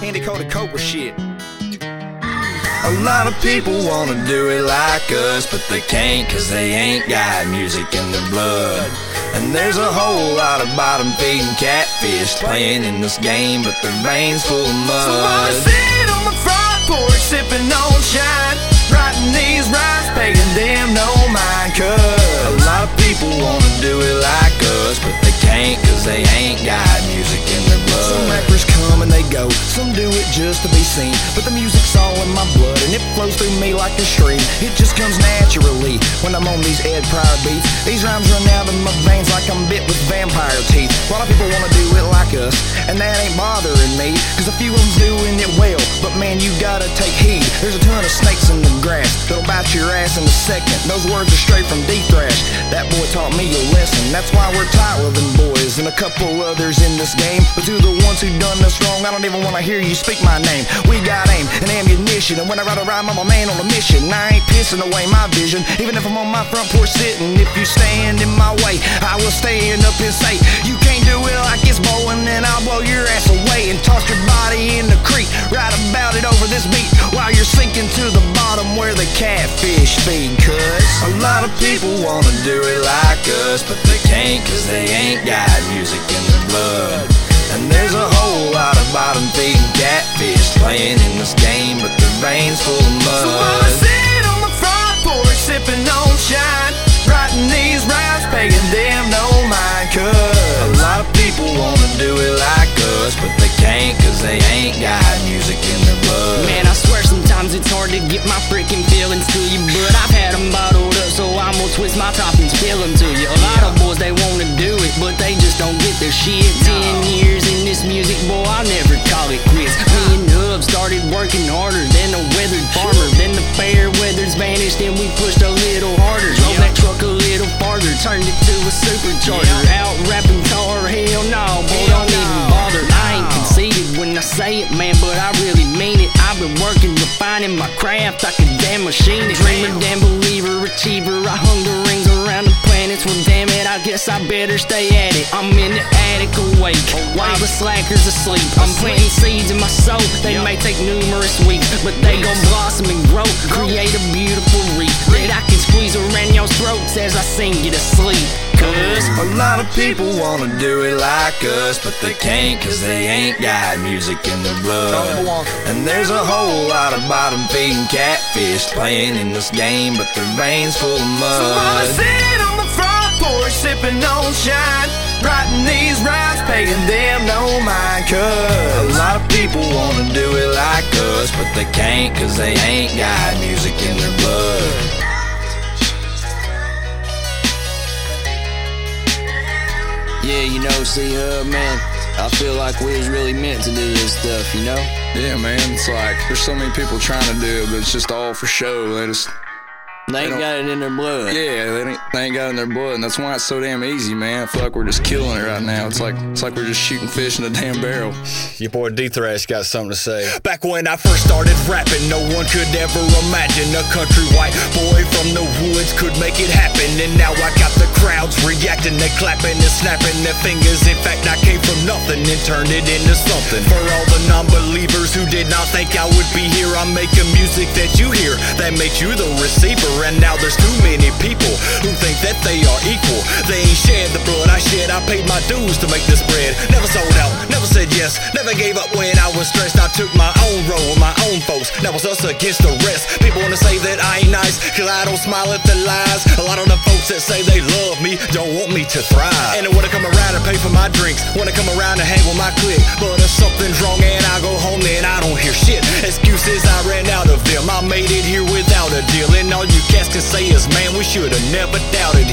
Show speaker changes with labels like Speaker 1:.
Speaker 1: Andy Cody Cobra shit.
Speaker 2: A lot of people wanna do it like us, but they can't cause they ain't got music in their blood. And there's a whole lot of bottom feeding catfish playing in this game, but their veins full of mud.
Speaker 3: So I sit on my front porch sipping on shine, writing these rhymes, paying them no mind cut.
Speaker 2: A lot of people wanna do it like
Speaker 1: just to be seen. But the music's all in my blood and it flows through me like a stream. It just comes naturally when I'm on these Ed Pryor beats. These rhymes run out of my veins like I'm bit with vampire teeth. A lot of people wanna do us, and that ain't bothering me. Cause a few of them's doing it well, but man, you gotta take heed. There's a ton of snakes in the grass that'll bite your ass in a second. Those words are straight from D Thrash. That boy taught me a lesson. That's why we're Tiller Gang boys and a couple others in this game. But to the ones who done us wrong, I don't even wanna hear you speak my name. We got aim and ammunition, and when I ride a rhyme, I'm a man on a mission. I ain't pissing away my vision, even if I'm on my front porch sitting. If you stand in my way, I will stand up and say, You can't do it like it's bowling, and I'll blow your ass away and toss your body in the creek. Right about it over this beat while you're sinking to the bottom where the catfish feed. Cuz
Speaker 2: A lot of people wanna do it like us, but they can't cause they ain't got music in their blood. And there's a whole lot of bottom feeding catfish playing in this game, but their veins full of mud.
Speaker 3: So
Speaker 4: twist my toppings, spill them to you. A lot of boys they wanna do it, but they just don't get their shit. Ten years in this music, boy, I'll never call it quits. Me and Hub started working harder than a weathered farmer. Then the fair weather's vanished, and we pushed a little harder. Drove that truck a little farther, turned it to a supercharger. Out rapping tar, hell no, boy, don't even bother. I ain't conceited when I say it, man, but I really mean it. I've been working, refining my craft like a damn machinist. Dreamer, damn believer, achiever. I hung the rings around the planets. Well, damn it, I guess I better stay at it. I'm in the attic awake while the slackers asleep. I'm planting seeds in my soul. They may take numerous weeks, but they gon' blossom and grow. Create a beautiful wreath that I can squeeze around your throats as I sing you to sleep. Cause
Speaker 2: A lot of people wanna do it like us, but they can't cause they ain't got music in their blood. And there's a whole lot of bottom feeding catfish playing in this game, but their veins full of mud.
Speaker 3: So I
Speaker 2: mud.
Speaker 3: sit on the front porch sipping on shine, writing these rhymes, paying them no mind
Speaker 2: A lot of people wanna do it like us, but they can't cause they ain't got music in their blood.
Speaker 4: Yeah, you know, see, uh, man, I feel like we was really meant to do this stuff, you know?
Speaker 5: Yeah, man. It's like there's so many people trying to do it, but it's just all for show. They just
Speaker 4: They ain't
Speaker 5: don't-
Speaker 4: got it in their blood.
Speaker 5: yeah, they ain't, they ain't got it in their blood, and that's why it's so damn easy, man. I feel like we're just killing it right now. It's like it's like we're just shooting fish in a damn barrel.
Speaker 1: Your boy D Thrash got something to say. Back when I first started rapping, no one could ever imagine a country white boy from the woods could make it happen. And now I got the crowds reacting, they clapping and snapping their fingers. In fact, I came from nothing and turned it into something. For all the non believers who did not think I would be here, I'm making music that you hear that makes you the receiver. And now there's too many people who think that they are equal. They ain't shed the blood I shed, I paid my dues to make this bread. Never sold out, never said yes, never gave up when I was stressed. I took my own role my own folks. That was us against the rest. People wanna say that I cause don't smile at the lies. A lot of the folks that say they love me don't want me to thrive. And they wanna come around and pay for my drinks, wanna come around and hang with my clique. But if something's wrong and I go home, then I don't hear shit. Excuses, I ran out of them. I made it here without a deal. And all you cats can say is, man, we should've never doubted